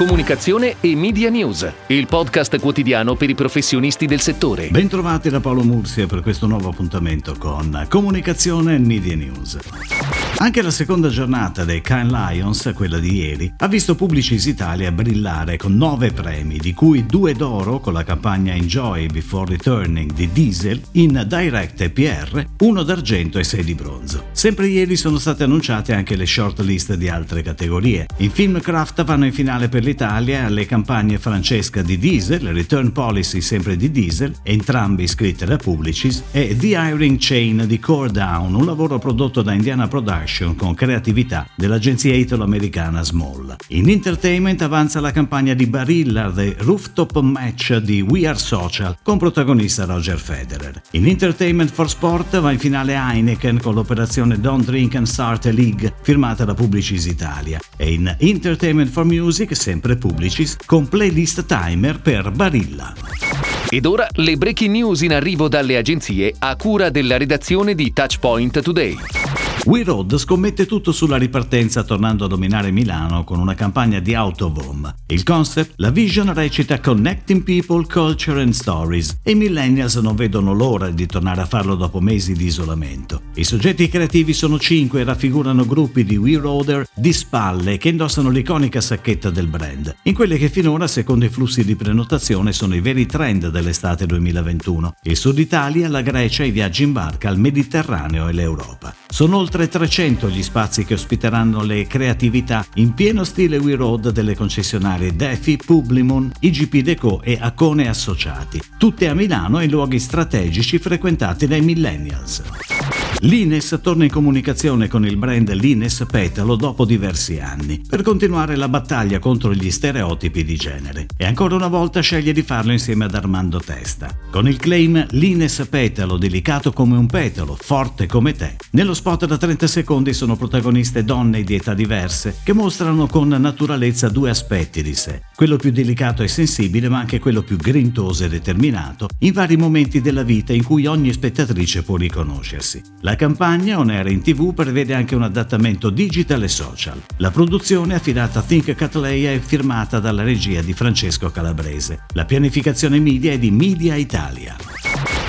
Comunicazione e Media News, il podcast quotidiano per i professionisti del settore. Bentrovati da Paolo Mursia per questo nuovo appuntamento con Comunicazione e Media News. Anche la seconda giornata dei Cannes Lions, quella di ieri, ha visto Publicis Italia brillare con nove premi, di cui due d'oro con la campagna Enjoy Before Returning di Diesel in Direct e PR, uno d'argento e sei di bronzo. Sempre ieri sono state annunciate anche le shortlist di altre categorie. In Filmcraft vanno in finale per l'Italia le campagne Francesca di Diesel, Return Policy sempre di Diesel, entrambe iscritte da Publicis, e The Hiring Chain di Core Down, un lavoro prodotto da Indiana Production con creatività dell'agenzia italo-americana Small. In entertainment avanza la campagna di Barilla The Rooftop Match di We Are Social con protagonista Roger Federer. In Entertainment for Sport va in finale Heineken con l'operazione Don't Drink and Start a League firmata da Publicis Italia e in Entertainment for Music sempre Publicis con playlist timer per Barilla. Ed ora le breaking news in arrivo dalle agenzie a cura della redazione di Touchpoint Today. We Road scommette tutto sulla ripartenza tornando a dominare Milano con una campagna di Autovom. Il concept, la vision recita Connecting People, Culture and Stories e i millennials non vedono l'ora di tornare a farlo dopo mesi di isolamento. I soggetti creativi sono cinque e raffigurano gruppi di We Roader di spalle che indossano l'iconica sacchetta del brand, in quelle che finora secondo i flussi di prenotazione sono i veri trend dell'estate 2021. Il Sud Italia, la Grecia, i viaggi in barca, il Mediterraneo e l'Europa. Sono oltre 300 gli spazi che ospiteranno le creatività in pieno stile We Road delle concessionarie Defi, Publimon, IGP Deco e Acone Associati, tutte a Milano in luoghi strategici frequentati dai millennials. L'Ines torna in comunicazione con il brand Lines Petalo dopo diversi anni, per continuare la battaglia contro gli stereotipi di genere. E ancora una volta sceglie di farlo insieme ad Armando Testa. Con il claim Lines Petalo, delicato come un petalo, forte come te. Nello spot da 30 secondi sono protagoniste donne di età diverse, che mostrano con naturalezza due aspetti di sé. Quello più delicato e sensibile, ma anche quello più grintoso e determinato, in vari momenti della vita in cui ogni spettatrice può riconoscersi. La la campagna On Air in TV prevede anche un adattamento digital e social. La produzione affidata a Think Catleya è firmata dalla regia di Francesco Calabrese. La pianificazione media è di Media Italia.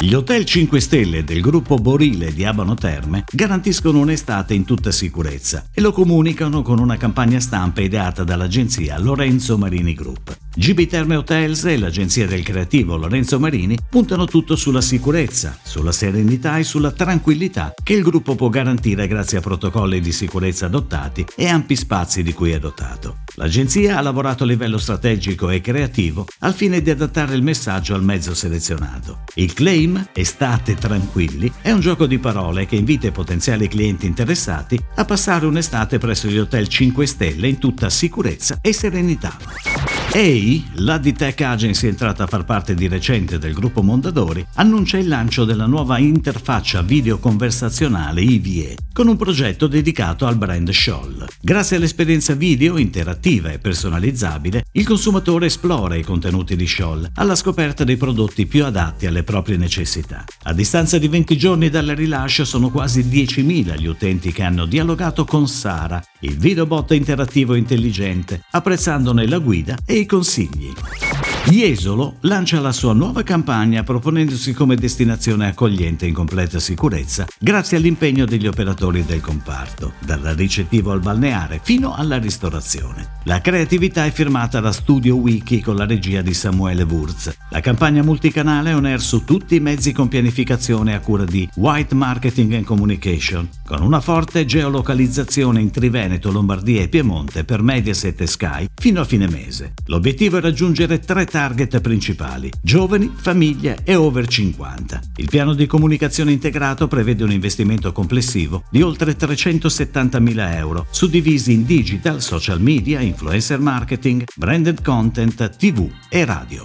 Gli hotel 5 stelle del gruppo Borile di Abano Terme garantiscono un'estate in tutta sicurezza e lo comunicano con una campagna stampa ideata dall'agenzia Lorenzo Marini Group. GB Terme Hotels e l'agenzia del creativo Lorenzo Marini puntano tutto sulla sicurezza, sulla serenità e sulla tranquillità che il gruppo può garantire grazie a protocolli di sicurezza adottati e ampi spazi di cui è dotato. L'agenzia ha lavorato a livello strategico e creativo al fine di adattare il messaggio al mezzo selezionato. Il claim Estate tranquilli è un gioco di parole che invita i potenziali clienti interessati a passare un'estate presso gli hotel 5 stelle in tutta sicurezza e serenità. EI, la di Tech Agency entrata a far parte di recente del gruppo Mondadori, annuncia il lancio della nuova interfaccia video conversazionale IVE, con un progetto dedicato al brand Scholl. Grazie all'esperienza video interattiva e personalizzabile, il consumatore esplora i contenuti di Scholl alla scoperta dei prodotti più adatti alle proprie necessità. A distanza di 20 giorni dal rilascio sono quasi 10.000 gli utenti che hanno dialogato con Sara, il videobot interattivo intelligente, apprezzandone la guida e i consigli. Jesolo lancia la sua nuova campagna proponendosi come destinazione accogliente in completa sicurezza grazie all'impegno degli operatori del comparto, dal ricettivo al balneare fino alla ristorazione. La creatività è firmata da Studio Wiki con la regia di Samuele Wurz. La campagna multicanale è on air su tutti i mezzi con pianificazione a cura di White Marketing and Communication, con una forte geolocalizzazione in Triveneto, Lombardia e Piemonte per Mediaset e Sky fino a fine mese. L'obiettivo è raggiungere tre target principali, giovani, famiglie e over 50. Il piano di comunicazione integrato prevede un investimento complessivo di oltre 370.000 euro, suddivisi in digital, social media, influencer marketing, branded content, tv e radio.